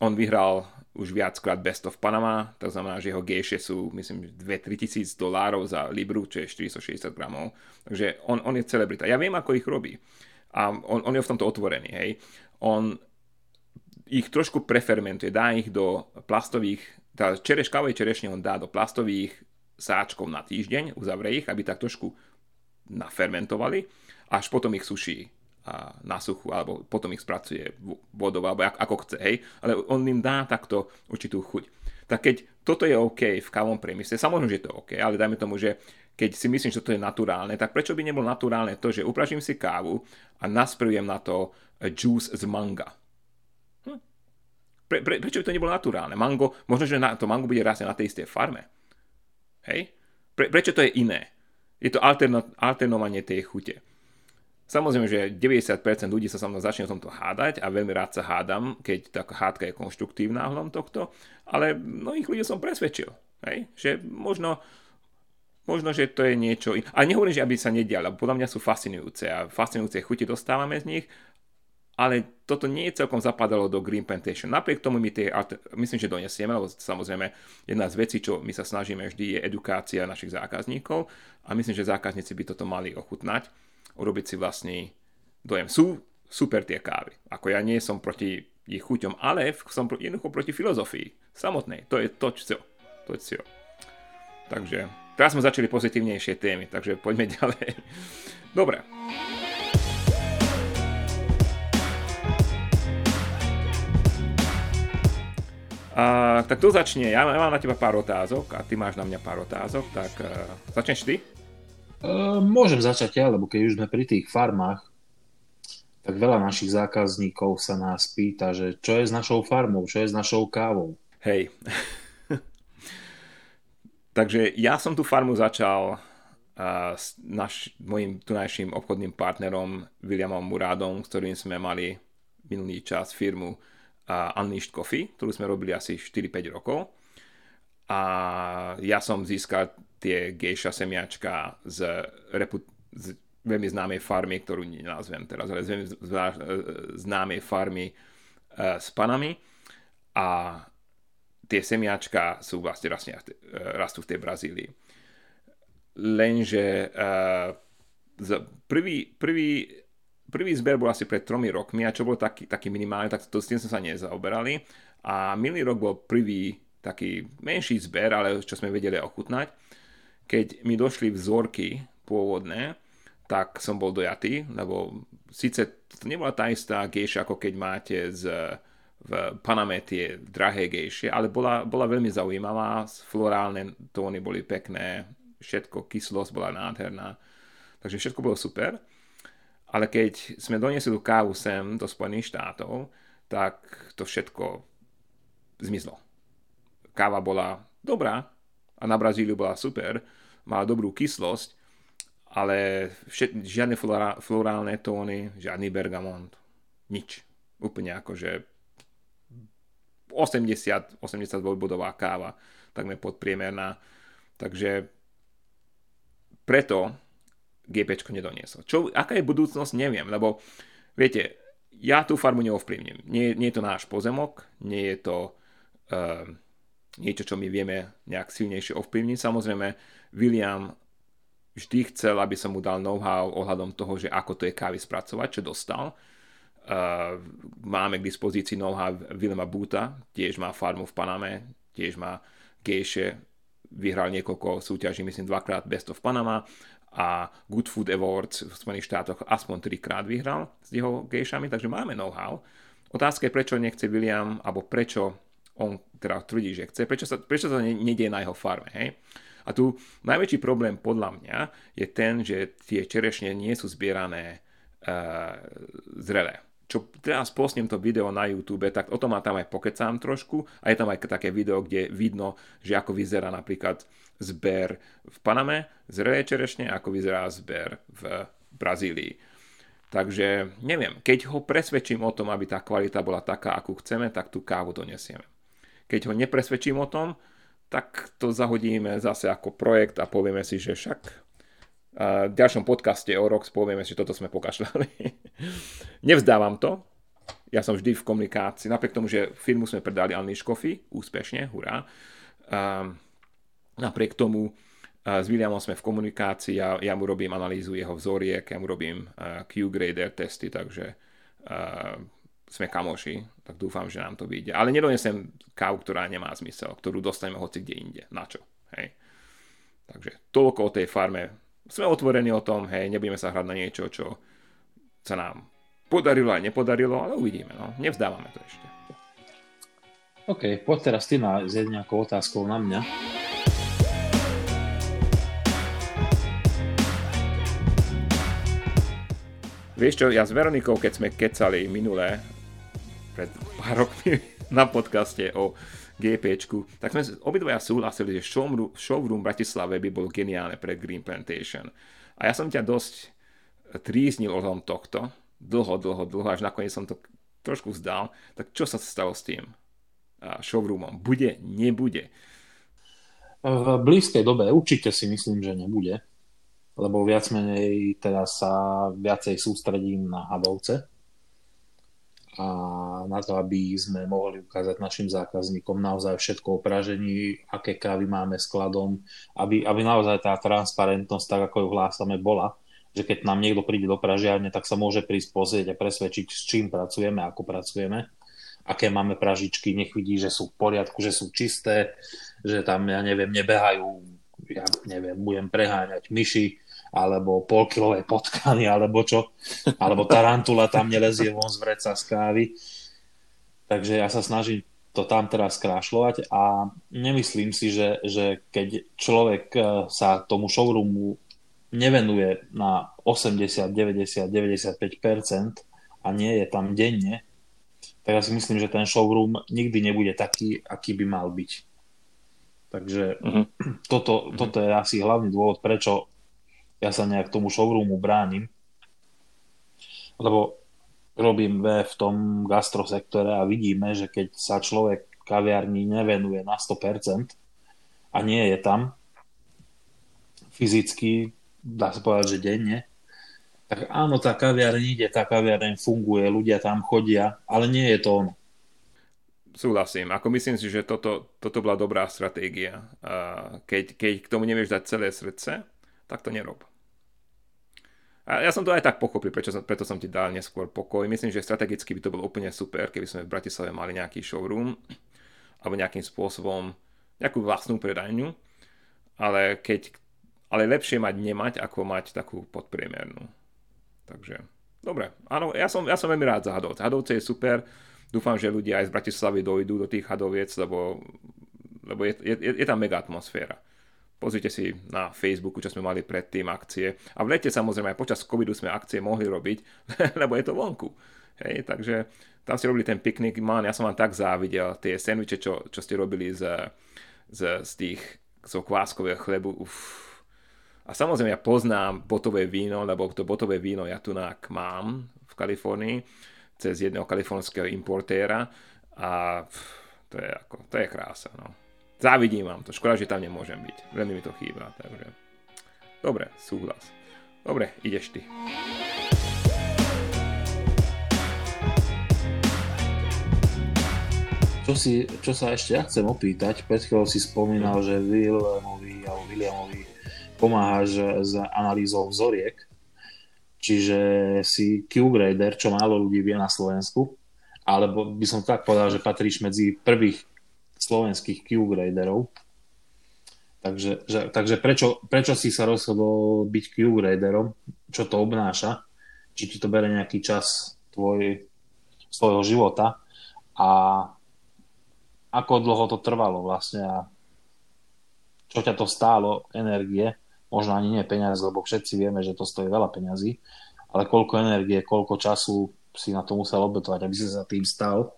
on vyhral už viackrát Best of Panama, to znamená, že jeho gejše sú, myslím, 2-3 tisíc dolárov za libru, čo je 460 gramov. Takže on, on je celebrita. Ja viem, ako ich robí. A on, on je v tomto otvorený, hej. On ich trošku prefermentuje, dá ich do plastových, tá čereš, kávovej čerešne on dá do plastových sáčkov na týždeň, uzavrie ich, aby tak trošku nafermentovali, až potom ich suší na suchu, alebo potom ich spracuje vodou, alebo ako chce, hej, ale on im dá takto určitú chuť. Tak keď toto je OK v kávom priemysle, samozrejme, že je to OK, ale dajme tomu, že keď si myslím, že to je naturálne, tak prečo by nebolo naturálne to, že upražím si kávu a nasprujem na to juice z manga? Hm. Pre, pre, prečo by to nebolo naturálne? Mango, možno, že na, to mango bude rásť na tej istej farme. Hej? Pre, prečo to je iné? Je to alterno, alternovanie tej chute. Samozrejme, že 90% ľudí sa sa mnou začne o tomto hádať a veľmi rád sa hádam, keď tá hádka je konštruktívna hľadom tohto, ale mnohých ľudí som presvedčil, hej? že možno, možno, že to je niečo iné. A nehovorím, že aby sa nedial, lebo podľa mňa sú fascinujúce a fascinujúce chuti dostávame z nich, ale toto nie je celkom zapadalo do Green Plantation. Napriek tomu my tie, myslím, že donesieme, lebo samozrejme jedna z vecí, čo my sa snažíme vždy, je edukácia našich zákazníkov a myslím, že zákazníci by toto mali ochutnať urobiť si vlastný dojem. Sú super tie kávy. Ako ja nie som proti ich chuťom, ale som jednoducho proti filozofii samotnej. To je to, čo. To je čo. Takže teraz sme začali pozitívnejšie témy, takže poďme ďalej. Dobre. A, tak to začne. Ja, ja mám na teba pár otázok a ty máš na mňa pár otázok, tak uh, začneš ty? Uh, môžem začať ja, lebo keď už sme pri tých farmách, tak veľa našich zákazníkov sa nás pýta, že čo je s našou farmou, čo je s našou kávou. Hej. Takže ja som tú farmu začal uh, s naš, mojim tunajším obchodným partnerom Williamom Muradom, s ktorým sme mali minulý čas firmu uh, Unleashed Coffee, ktorú sme robili asi 4-5 rokov. A ja som získal tie gejša semiačka z, repu- z veľmi známej farmy, ktorú nenazvem teraz, ale z veľmi známej farmy uh, s panami a tie semiačka sú vlastne rastú, uh, rastú v tej Brazílii. Lenže uh, prvý, prvý, prvý zber bol asi pred tromi rokmi a čo bol taký, taký minimálny, tak to, s tým sme sa nezaoberali. A minulý rok bol prvý taký menší zber, ale čo sme vedeli ochutnať keď mi došli vzorky pôvodné, tak som bol dojatý, lebo síce to nebola tá istá gejša, ako keď máte z, v Paname tie drahé gejšie, ale bola, bola veľmi zaujímavá, florálne tóny boli pekné, všetko, kyslosť bola nádherná, takže všetko bolo super. Ale keď sme doniesli tú kávu sem do Spojených štátov, tak to všetko zmizlo. Káva bola dobrá a na Brazíliu bola super, má dobrú kyslosť, ale všet, žiadne flora, florálne tóny, žiadny bergamont, nič. Úplne ako, že 80, 80 bodová káva, takmer podpriemerná. Takže preto GP nedoniesol. Čo, aká je budúcnosť, neviem, lebo viete, ja tú farmu neovplyvním. Nie, nie je to náš pozemok, nie je to uh, niečo, čo my vieme nejak silnejšie ovplyvniť. Samozrejme, William vždy chcel, aby som mu dal know-how ohľadom toho, že ako to je kávy spracovať, čo dostal. Uh, máme k dispozícii know-how Willema Buta, tiež má farmu v Paname, tiež má gejše, vyhral niekoľko súťaží, myslím dvakrát Best of Panama a Good Food Awards v Spojených štátoch aspoň trikrát vyhral s jeho gejšami, takže máme know-how. Otázka je, prečo nechce William, alebo prečo on teda tvrdí, že chce, prečo sa, prečo sa nedie na jeho farme, hej? A tu najväčší problém podľa mňa je ten, že tie čerešne nie sú zbierané uh, zrelé. Čo teraz postnem to video na YouTube, tak o tom ma tam aj pokecám trošku a je tam aj také video, kde vidno, že ako vyzerá napríklad zber v Paname, zrelé čerešne, ako vyzerá zber v Brazílii. Takže neviem, keď ho presvedčím o tom, aby tá kvalita bola taká, akú chceme, tak tú kávu donesieme. Keď ho nepresvedčím o tom, tak to zahodíme zase ako projekt a povieme si, že však v ďalšom podcaste o rok povieme že toto sme pokašľali. Nevzdávam to. Ja som vždy v komunikácii, napriek tomu, že firmu sme predali Coffee, úspešne, hurá. Napriek tomu s Williamom sme v komunikácii, ja, ja mu robím analýzu jeho vzoriek, ja mu robím Q-grader testy, takže sme kamoši, tak dúfam, že nám to vyjde. Ale nedonesem kávu, ktorá nemá zmysel, ktorú dostaneme hoci kde inde. Na čo? Hej. Takže toľko o tej farme. Sme otvorení o tom, hej, nebudeme sa hrať na niečo, čo sa nám podarilo aj nepodarilo, ale uvidíme, no. Nevzdávame to ešte. OK, poď teraz ty na, s nejakou otázkou na mňa. Vieš čo, ja s Veronikou, keď sme kecali minulé, pred pár rokmi na podcaste o GPčku, tak sme obidvaja súhlasili, že showroom, showroom v Bratislave by bol geniálne pre Green Plantation. A ja som ťa dosť tríznil o tom tohto, dlho, dlho, dlho, až nakoniec som to trošku vzdal. Tak čo sa stalo s tým? showroomom. Bude, nebude? V blízkej dobe určite si myslím, že nebude, lebo viac menej teraz sa viacej sústredím na hadovce a na to, aby sme mohli ukázať našim zákazníkom naozaj všetko o pražení, aké kávy máme skladom, aby, aby naozaj tá transparentnosť, tak ako ju hlásame, bola. Že keď nám niekto príde do pražiarne, tak sa môže prísť pozrieť a presvedčiť, s čím pracujeme, ako pracujeme. Aké máme pražičky, nech vidí, že sú v poriadku, že sú čisté, že tam, ja neviem, nebehajú, ja neviem, budem preháňať myši, alebo polkilové potkany, alebo čo, alebo tarantula tam nelezie von z vreca z kávy. Takže ja sa snažím to tam teraz skrášľovať a nemyslím si, že, že keď človek eh, sa tomu showroomu nevenuje na 80, 90, 95% a nie je tam denne, tak ja si myslím, že ten showroom nikdy nebude taký, aký by mal byť. Takže uh-huh. toto, toto je asi hlavný dôvod, prečo ja sa nejak tomu showroomu bránim. Lebo robím v tom gastrosektore a vidíme, že keď sa človek kaviarni nevenuje na 100% a nie je tam fyzicky, dá sa povedať, že denne, tak áno, tá kaviareň ide, tá kaviareň funguje, ľudia tam chodia, ale nie je to ono. Súhlasím. Ako myslím si, že toto, toto bola dobrá stratégia. Keď, keď k tomu nevieš dať celé srdce, tak to nerob. A ja som to aj tak pochopil, prečo som, preto som ti dal neskôr pokoj. Myslím, že strategicky by to bolo úplne super, keby sme v Bratislave mali nejaký showroom alebo nejakým spôsobom nejakú vlastnú predajňu, ale keď ale lepšie mať nemať, ako mať takú podpriemernú. Takže, dobre. Áno, ja som, ja som veľmi rád za Hadovce. Hadovce je super. Dúfam, že ľudia aj z Bratislavy dojdú do tých Hadoviec, lebo, lebo je, je, je tam mega atmosféra. Pozrite si na Facebooku, čo sme mali predtým akcie. A v lete samozrejme aj počas covidu sme akcie mohli robiť, lebo je to vonku. Hej, takže tam ste robili ten piknik. Man, ja som vám tak závidel tie sandviče, čo, čo ste robili z, z, z tých zo kváskového chlebu. Uf, a samozrejme ja poznám botové víno, lebo to botové víno ja tu mám v Kalifornii cez jedného kalifornského importéra a pff, to je, ako, to je krása. No. Závidím vám to, škoda, že tam nemôžem byť. Veľmi mi to chýba. Takže... Dobre, súhlas. Dobre, ideš ty. Čo, si, čo sa ešte ja chcem opýtať, pred chvíľou si spomínal, že Williamovi, alebo Williamovi pomáhaš s analýzou vzoriek, čiže si Q-grader, čo málo ľudí vie na Slovensku, alebo by som tak povedal, že patríš medzi prvých slovenských Q-graderov. Takže, že, takže prečo, prečo si sa rozhodol byť Q-graderom? Čo to obnáša? Či ti to bere nejaký čas tvoj, svojho života? A ako dlho to trvalo vlastne a čo ťa to stálo energie možno ani nie peniaze, lebo všetci vieme, že to stojí veľa peňazí, ale koľko energie, koľko času si na to musel obetovať, aby si sa tým stal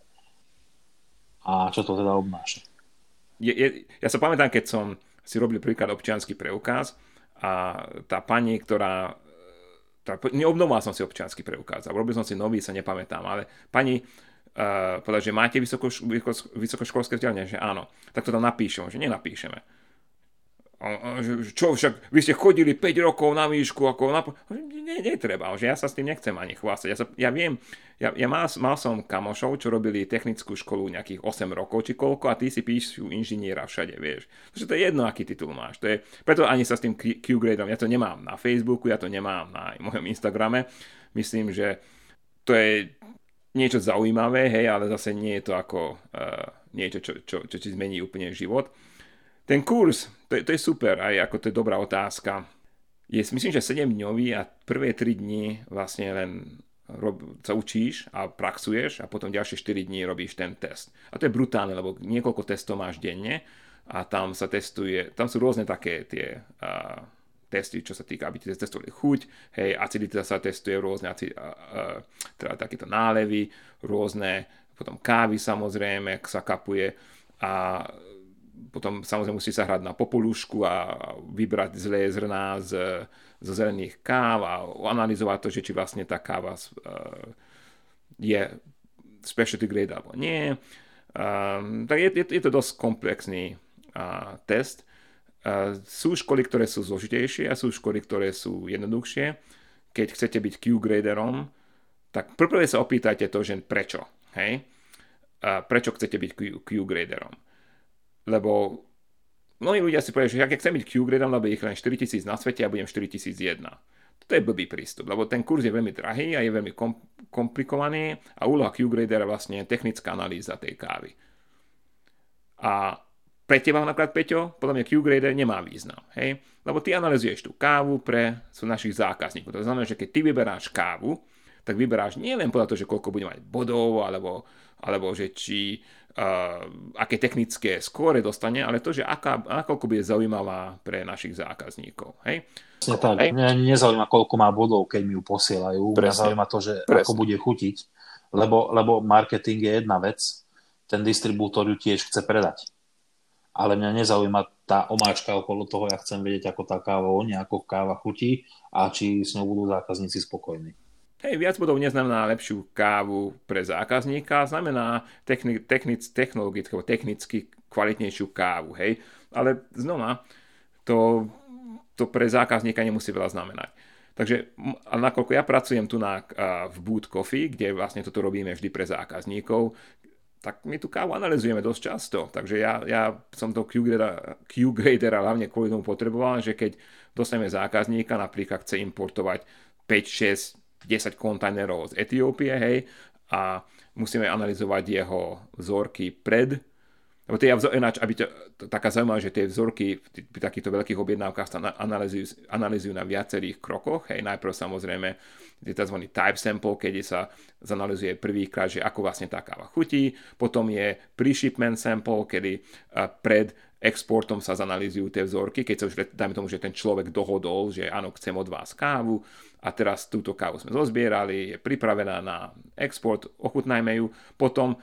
a čo to teda obnáša. Je, je, ja sa pamätám, keď som si robil príklad občianský preukaz a tá pani, ktorá tá, neobnoval som si občianský preukaz a robil som si nový, sa nepamätám, ale pani uh, povedala, že máte vysoko, vysokoškolské vzdelanie, že áno, tak to tam napíšem, že nenapíšeme a, a, čo však, vy ste chodili 5 rokov na výšku, ako na... Nie, netreba, že ja sa s tým nechcem ani chvástať. Ja, sa, ja viem, ja, ja mal, mal som kamošov, čo robili technickú školu nejakých 8 rokov či koľko a ty si píšu inžiniera všade, vieš. Takže to je jedno, aký titul máš. To je, preto ani sa s tým Q-gradeom, ja to nemám na Facebooku, ja to nemám na mojom Instagrame. Myslím, že to je niečo zaujímavé, hej, ale zase nie je to ako uh, niečo, čo, čo, čo ti zmení úplne život Ten kurz, to je, to je super, aj ako to je dobrá otázka. Je, myslím, že 7 dňový a prvé 3 dní vlastne len rob, sa učíš a praxuješ a potom ďalšie 4 dní robíš ten test. A to je brutálne, lebo niekoľko testov máš denne a tam sa testuje, tam sú rôzne také tie uh, testy, čo sa týka, aby ste testovali chuť, hej, acidita sa testuje, rôzne uh, uh, teda takéto nálevy, rôzne, potom kávy samozrejme sa kapuje a potom samozrejme musí sa hrať na popolušku a vybrať zlé zrná z, zo zelených káv a analyzovať to, že či vlastne tá káva uh, je specialty grade alebo nie. Um, tak je, je, je to dosť komplexný uh, test. Sú školy, ktoré sú zložitejšie a sú školy, ktoré sú jednoduchšie. Keď chcete byť Q-graderom, tak prvé sa opýtajte to, že prečo. Hej? Prečo chcete byť Q-graderom lebo mnohí ľudia si povedia, že ak chcem byť Q-gradeom, lebo ich len 4000 na svete a budem 4001. To je blbý prístup, lebo ten kurz je veľmi drahý a je veľmi kom- komplikovaný a úloha Q-gradera vlastne technická analýza tej kávy. A pre teba napríklad, Peťo, podľa mňa Q-grader nemá význam, hej? Lebo ty analizuješ tú kávu pre sú našich zákazníkov. To znamená, že keď ty vyberáš kávu, tak vyberáš nie len podľa toho, že koľko bude mať bodov, alebo, alebo že či aké technické skóre dostane, ale to, že aká, nakoľko bude zaujímavá pre našich zákazníkov. Hej? Presne tak. Hej? Mňa nezaujíma, koľko má bodov, keď mi ju posielajú. Presne. Mňa zaujíma to, že Presne. ako bude chutiť. Lebo, lebo marketing je jedna vec, ten distribútor ju tiež chce predať. Ale mňa nezaujíma tá omáčka okolo toho, ja chcem vedieť, ako tá káva vonia, ako káva chutí a či s ňou budú zákazníci spokojní. Hej, viac bodov neznamená lepšiu kávu pre zákazníka, znamená techni- technic, technologicky, technicky kvalitnejšiu kávu, hej. Ale znova, to, to pre zákazníka nemusí veľa znamenať. Takže a nakoľko ja pracujem tu na, v Boot Coffee, kde vlastne toto robíme vždy pre zákazníkov, tak my tú kávu analizujeme dosť často. Takže ja, ja som to Q-gradera, Q-gradera hlavne kvôli tomu potreboval, že keď dostaneme zákazníka, napríklad chce importovať 5, 6, 10 kontajnerov z Etiópie, hej, a musíme analyzovať jeho vzorky pred, lebo to je ináč, aby to, to taká zaujímavá, že tie vzorky pri takýchto veľkých objednávkach sa analýzujú, analýzujú na viacerých krokoch. Hej, najprv samozrejme je tzv. type sample, keď sa zanalizuje prvýkrát, že ako vlastne tá káva chutí. Potom je pre-shipment sample, kedy pred exportom sa zanalýzujú tie vzorky, keď sa už, dajme tomu, že ten človek dohodol, že áno, chcem od vás kávu a teraz túto kávu sme zozbierali, je pripravená na export, ochutnajme ju, potom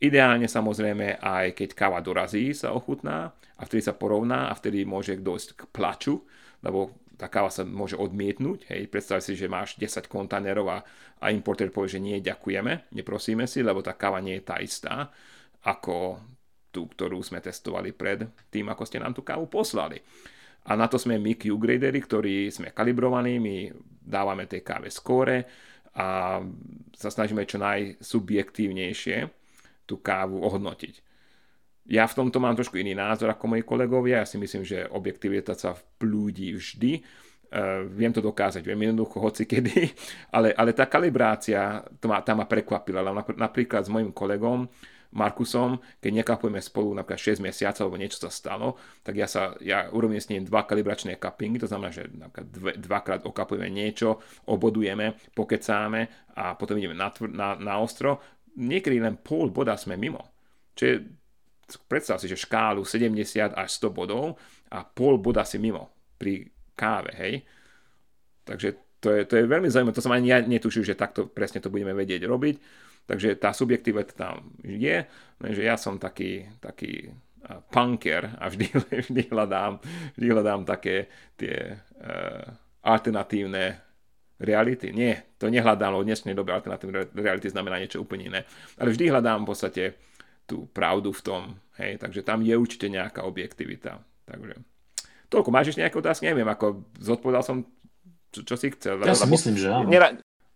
ideálne samozrejme aj keď káva dorazí sa ochutná a vtedy sa porovná a vtedy môže dojsť k plaču, lebo tá káva sa môže odmietnúť, hej, predstav si, že máš 10 kontajnerov a, a importer povie, že nie, ďakujeme, neprosíme si, lebo tá káva nie je tá istá ako tú, ktorú sme testovali pred tým, ako ste nám tú kávu poslali. A na to sme my Q-gradery, ktorí sme kalibrovaní, my dávame tej káve skóre a sa snažíme čo najsubjektívnejšie tú kávu ohodnotiť. Ja v tomto mám trošku iný názor ako moji kolegovia. Ja si myslím, že objektivita sa vplúdi vždy. Uh, viem to dokázať veľmi jednoducho, hoci kedy, ale, ale tá kalibrácia, to ma, tá ma prekvapila. Napríklad s mojim kolegom, Markusom, keď nekapujeme spolu napríklad 6 mesiacov alebo niečo sa stalo, tak ja, sa, ja urobím s ním dva kalibračné cuppingy, to znamená, že napríklad dve, dvakrát okapujeme niečo, obodujeme, pokecáme a potom ideme na, na, na ostro. Niekedy len pol boda sme mimo. Čiže predstav si, že škálu 70 až 100 bodov a pol boda si mimo pri káve, hej. Takže to je, to je veľmi zaujímavé, to som ani ja netušil, že takto presne to budeme vedieť robiť. Takže tá subjektivita tam je, lenže ja som taký, taký punker a vždy, vždy, hľadám, vždy hľadám také tie uh, alternatívne reality. Nie, to nehľadám, lebo dnešnej dobe alternatívne reality znamená niečo úplne iné. Ale vždy hľadám v podstate tú pravdu v tom, hej, takže tam je určite nejaká objektivita. Takže toľko. Máš ešte nejaké otázky? Neviem, ako zodpovedal som, čo, čo si chcel. Ja si myslím, že áno.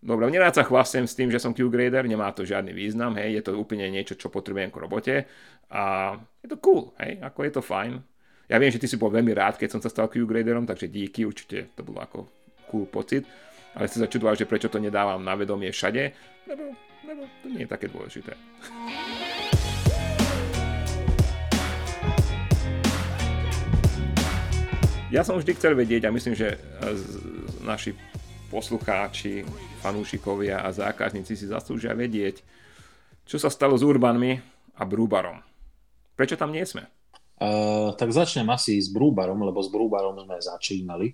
Dobre, nerád sa chvastem s tým, že som Q-grader, nemá to žiadny význam, hej, je to úplne niečo, čo potrebujem k robote a je to cool, hej, ako je to fajn. Ja viem, že ty si bol veľmi rád, keď som sa stal Q-graderom, takže díky, určite to bolo ako cool pocit, ale si sa že prečo to nedávam na vedomie všade, lebo, lebo to nie je také dôležité. Ja som vždy chcel vedieť a myslím, že naši poslucháči, fanúšikovia a zákazníci si zaslúžia vedieť, čo sa stalo s Urbanmi a Brúbarom. Prečo tam nie sme? Uh, tak začnem asi s Brúbarom, lebo s Brúbarom sme začínali.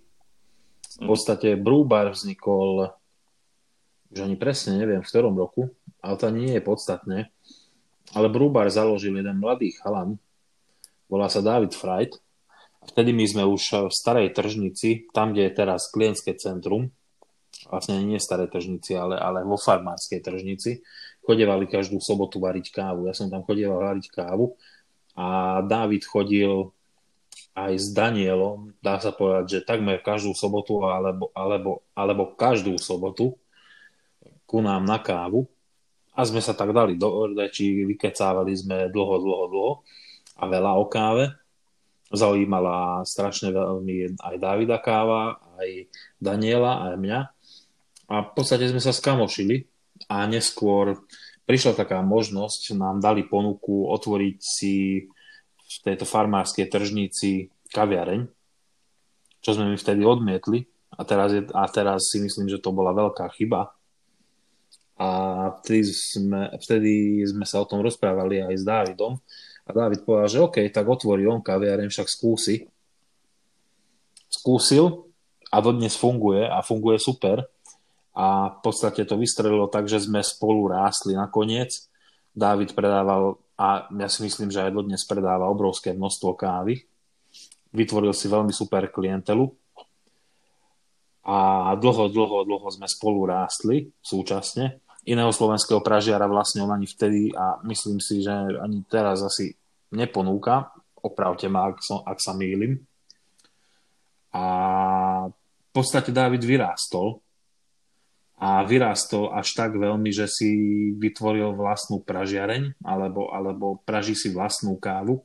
V podstate Brúbar vznikol, už ani presne neviem v ktorom roku, ale to nie je podstatné. Ale Brúbar založil jeden mladý chalan, volá sa David Freit. Vtedy my sme už v starej tržnici, tam, kde je teraz klientské centrum, vlastne nie v starej tržnici, ale, ale vo farmárskej tržnici, chodevali každú sobotu variť kávu. Ja som tam chodieval variť kávu a David chodil aj s Danielom, dá sa povedať, že takmer každú sobotu alebo, alebo, alebo každú sobotu ku nám na kávu a sme sa tak dali do či vykecávali sme dlho, dlho, dlho a veľa o káve. Zaujímala strašne veľmi aj Davida káva, aj Daniela, aj mňa. A v podstate sme sa skamošili a neskôr prišla taká možnosť, nám dali ponuku otvoriť si v tejto farmárskej tržnici kaviareň, čo sme mi vtedy odmietli a teraz, je, a teraz si myslím, že to bola veľká chyba. A vtedy sme, vtedy sme sa o tom rozprávali aj s Dávidom a Dávid povedal, že OK, tak otvorí on kaviareň, však skúsi. Skúsil a dodnes funguje a funguje super. A v podstate to vystrelilo tak, že sme spolu rástli nakoniec. Dávid predával, a ja si myslím, že aj dodnes predáva obrovské množstvo kávy. Vytvoril si veľmi super klientelu. A dlho, dlho, dlho sme spolu rástli súčasne. Iného slovenského pražiara vlastne on ani vtedy a myslím si, že ani teraz asi neponúka. Opravte ma, ak, som, ak sa mýlim. A v podstate David vyrástol a vyrástol až tak veľmi, že si vytvoril vlastnú pražiareň alebo, alebo praží si vlastnú kávu.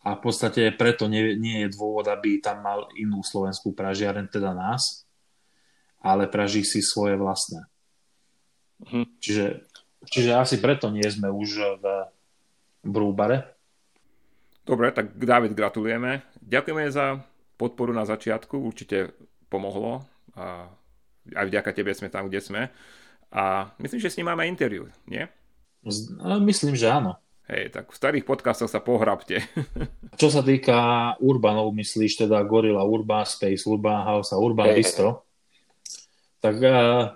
A v podstate preto nie, nie je dôvod, aby tam mal inú slovenskú pražiareň, teda nás, ale praží si svoje vlastné. Mhm. Čiže, čiže asi preto nie sme už v Brúbare, Dobre, tak David, gratulujeme. Ďakujeme za podporu na začiatku, určite pomohlo a aj vďaka tebe sme tam, kde sme. A myslím, že s ním máme interviu, nie? Myslím, že áno. Hej, tak v starých podcastoch sa pohrabte. Čo sa týka Urbanov, myslíš teda Gorilla Urban Space, Urban House a Urban hey, Bistro, tak uh,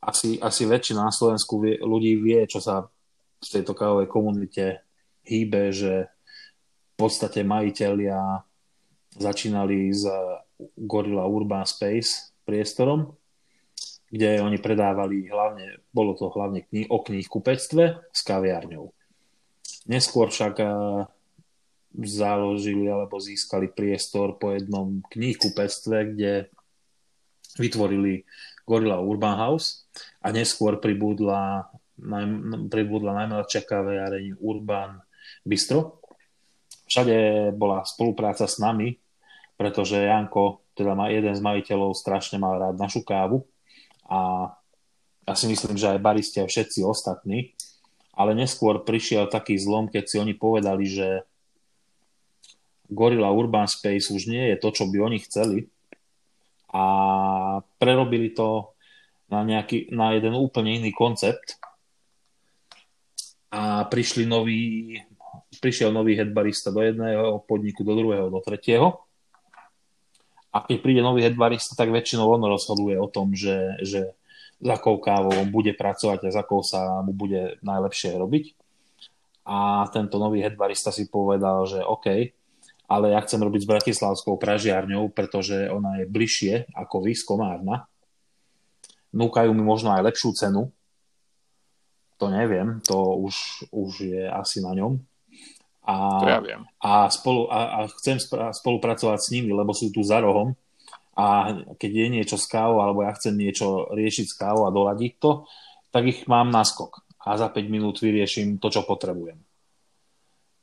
asi, asi väčšina na Slovensku vie, ľudí vie, čo sa v tejto kávovej komunite hýbe, že podstate majiteľia začínali s Gorilla Urban Space priestorom, kde oni predávali hlavne, bolo to hlavne kni- o knihkupectve s kaviárňou. Neskôr však založili alebo získali priestor po jednom knihkupectve, kde vytvorili Gorilla Urban House a neskôr pribudla, pribudla najmladšia kaviareň Urban Bistro, všade bola spolupráca s nami, pretože Janko, teda jeden z majiteľov, strašne mal rád našu kávu a ja si myslím, že aj baristi a všetci ostatní, ale neskôr prišiel taký zlom, keď si oni povedali, že Gorilla Urban Space už nie je to, čo by oni chceli. A prerobili to na, nejaký, na jeden úplne iný koncept. A prišli noví prišiel nový headbarista do jedného podniku, do druhého, do tretieho. A keď príde nový headbarista, tak väčšinou on rozhoduje o tom, že, že za akou kávou on bude pracovať a za akou sa mu bude najlepšie robiť. A tento nový headbarista si povedal, že OK, ale ja chcem robiť s Bratislavskou pražiarňou, pretože ona je bližšie ako vy z Komárna. Núkajú mi možno aj lepšiu cenu, to neviem, to už, už je asi na ňom. A, to ja viem. A, spolu, a, a chcem spolupracovať s nimi, lebo sú tu za rohom. A keď je niečo s kávou, alebo ja chcem niečo riešiť s kávou a doladiť to, tak ich mám naskok. A za 5 minút vyrieším to, čo potrebujem.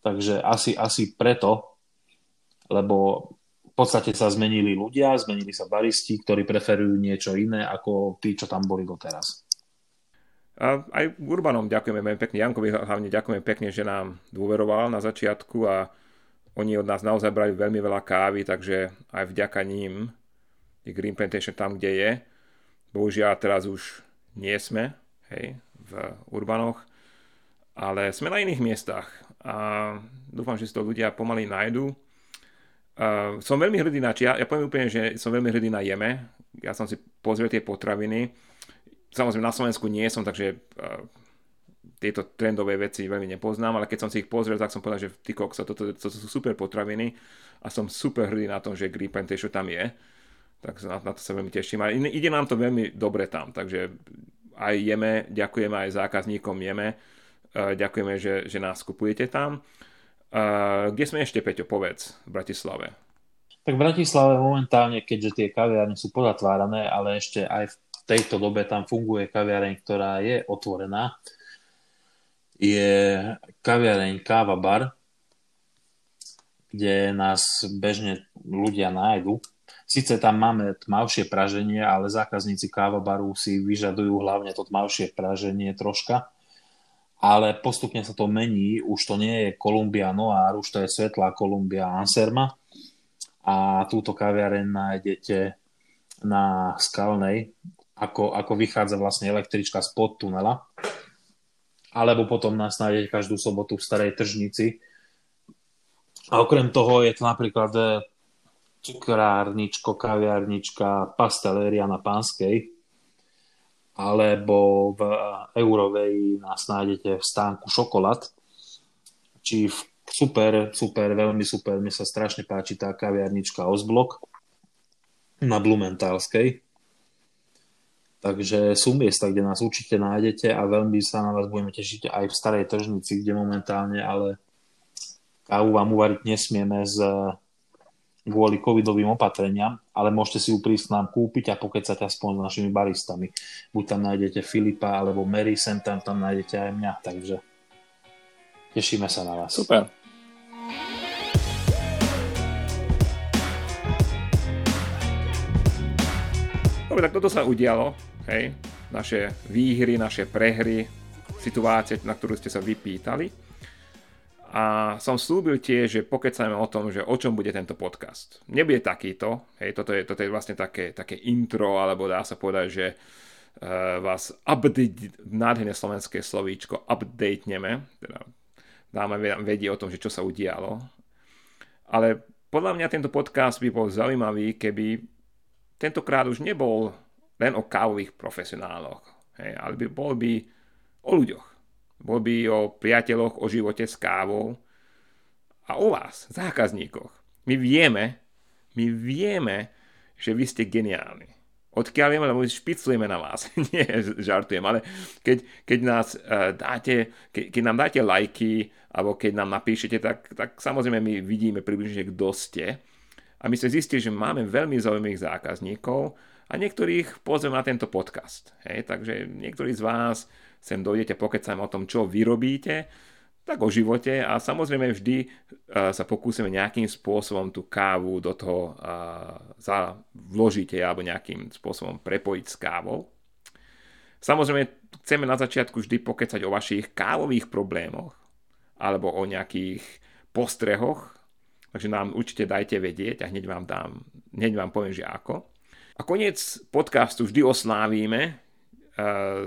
Takže asi, asi preto, lebo v podstate sa zmenili ľudia, zmenili sa baristi, ktorí preferujú niečo iné ako tí, čo tam boli doteraz. A aj Urbanom ďakujeme veľmi pekne, Jankovi hlavne ďakujeme pekne, že nám dôveroval na začiatku a oni od nás naozaj brali veľmi veľa kávy, takže aj vďaka ním je Green Plantation tam, kde je. Bohužiaľ teraz už nie sme, hej, v urbanoch, ale sme na iných miestach a dúfam, že si to ľudia pomaly nájdú. Uh, som veľmi hrdý na, ja, ja poviem úplne, že som veľmi hrdý na jeme. Ja som si pozrel tie potraviny. Samozrejme na Slovensku nie som, takže uh, tieto trendové veci veľmi nepoznám, ale keď som si ich pozrel, tak som povedal, že ty kokso, toto, toto sú super potraviny a som super hrdý na tom, že Green Plantation tam je. Tak na, na to sa veľmi teším. A ide nám to veľmi dobre tam, takže aj jeme, ďakujeme aj zákazníkom jeme, uh, ďakujeme, že, že nás kupujete tam. Uh, kde sme ešte, Peťo, povedz, v Bratislave? Tak v Bratislave momentálne, keďže tie kaviárne sú pozatvárané, ale ešte aj v tejto dobe tam funguje kaviareň, ktorá je otvorená, je kaviareň Káva Bar, kde nás bežne ľudia nájdu. Sice tam máme tmavšie praženie, ale zákazníci káva baru si vyžadujú hlavne to tmavšie praženie troška. Ale postupne sa to mení, už to nie je Columbia Noir, už to je svetlá Columbia Anserma. A túto kaviareň nájdete na Skalnej, ako, ako vychádza vlastne električka spod tunela, alebo potom nás nájdete každú sobotu v Starej Tržnici. A okrem toho je to napríklad eh, cukrárničko, kaviarnička, pasteléria na Pánskej, alebo v Eurovej nás nájdete v stánku Šokolad. Či v super, super, veľmi super, mne sa strašne páči tá kaviarnička Osblok na Blumentálskej. Takže sú miesta, kde nás určite nájdete a veľmi sa na vás budeme tešiť aj v starej tržnici, kde momentálne ale kávu vám uvariť nesmieme z kvôli covidovým opatreniam, ale môžete si ju prísť nám kúpiť a pokecať aspoň s našimi baristami. Buď tam nájdete Filipa alebo Mary, sem tam, tam nájdete aj mňa, takže tešíme sa na vás. Super. Dobre, tak toto sa udialo, hej, naše výhry, naše prehry, situácie, na ktorú ste sa vypýtali. A som slúbil tiež, že pokecajme o tom, že o čom bude tento podcast. Nebude takýto, hej, toto je, toto je vlastne také, také intro, alebo dá sa povedať, že uh, vás update, nádherné slovenské slovíčko, updateneme, teda dáme vedieť o tom, že čo sa udialo. Ale podľa mňa tento podcast by bol zaujímavý, keby tentokrát už nebol len o kávových profesionáloch, hej, ale by bol by o ľuďoch bol by o priateľoch, o živote s kávou a o vás, zákazníkoch. My vieme, my vieme, že vy ste geniálni. Odkiaľ vieme, lebo špiclujeme na vás. Nie, žartujem, ale keď, keď, nás, uh, dáte, ke, keď nám dáte lajky, alebo keď nám napíšete, tak, tak samozrejme my vidíme približne, kto ste. A my sme zistili, že máme veľmi zaujímavých zákazníkov a niektorých pozvem na tento podcast. Hej, takže niektorí z vás sem dojdete, pokeď sa o tom, čo vy robíte, tak o živote a samozrejme vždy e, sa pokúsime nejakým spôsobom tú kávu do toho uh, vložíte alebo nejakým spôsobom prepojiť s kávou. Samozrejme chceme na začiatku vždy pokecať o vašich kávových problémoch alebo o nejakých postrehoch, takže nám určite dajte vedieť a hneď vám dám, hneď vám poviem, že ako. A koniec podcastu vždy oslávime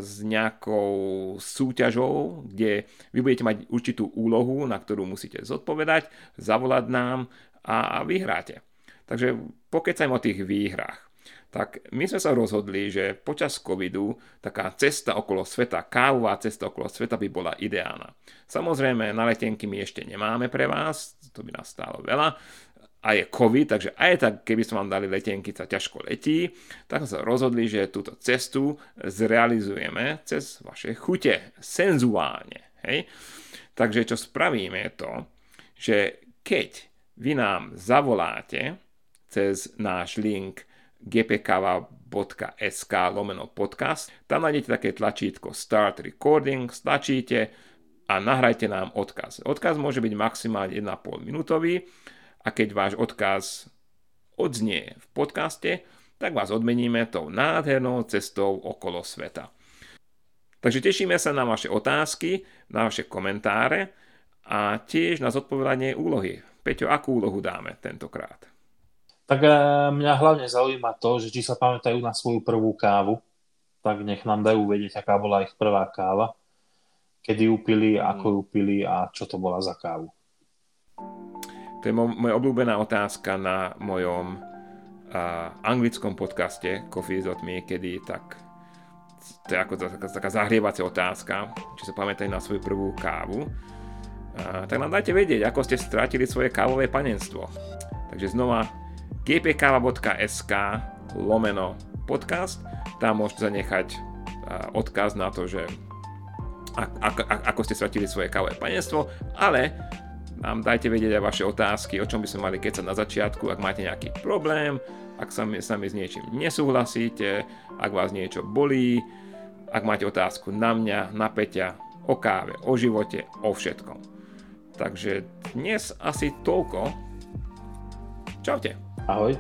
s nejakou súťažou, kde vy budete mať určitú úlohu, na ktorú musíte zodpovedať, zavolať nám a vyhráte. Takže pokecajme o tých výhrách. Tak my sme sa rozhodli, že počas covidu taká cesta okolo sveta, kávová cesta okolo sveta by bola ideálna. Samozrejme, na letenky my ešte nemáme pre vás, to by nás stálo veľa, a je COVID, takže aj tak, keby sme vám dali letenky, sa ťažko letí, tak sme sa rozhodli, že túto cestu zrealizujeme cez vaše chute, senzuálne. Hej? Takže čo spravíme je to, že keď vy nám zavoláte cez náš link gpkava.sk lomeno podcast, tam nájdete také tlačítko Start Recording, stlačíte a nahrajte nám odkaz. Odkaz môže byť maximálne 1,5 minútový, a keď váš odkaz odznie v podcaste, tak vás odmeníme tou nádhernou cestou okolo sveta. Takže tešíme sa na vaše otázky, na vaše komentáre a tiež na zodpovedanie úlohy. Peťo, akú úlohu dáme tentokrát? Tak e, mňa hlavne zaujíma to, že či sa pamätajú na svoju prvú kávu, tak nech nám dajú vedieť, aká bola ich prvá káva, kedy ju pili, ako ju pili a čo to bola za kávu. To je moja obľúbená otázka na mojom uh, anglickom podcaste Coffee is Me, kedy tak to je ako taká, taká zahrievacia otázka, či sa pamätajú na svoju prvú kávu. Uh, tak nám dajte vedieť, ako ste strátili svoje kávové panenstvo. Takže znova gpkava.sk lomeno podcast, tam môžete zanechať uh, odkaz na to, že ako, ako ste stratili svoje kávové panenstvo, ale nám dajte vedieť aj vaše otázky, o čom by sme mali kecať na začiatku, ak máte nejaký problém, ak sami, sami s niečím nesúhlasíte, ak vás niečo bolí, ak máte otázku na mňa, na Peťa, o káve, o živote, o všetkom. Takže dnes asi toľko. Čaute. Ahoj.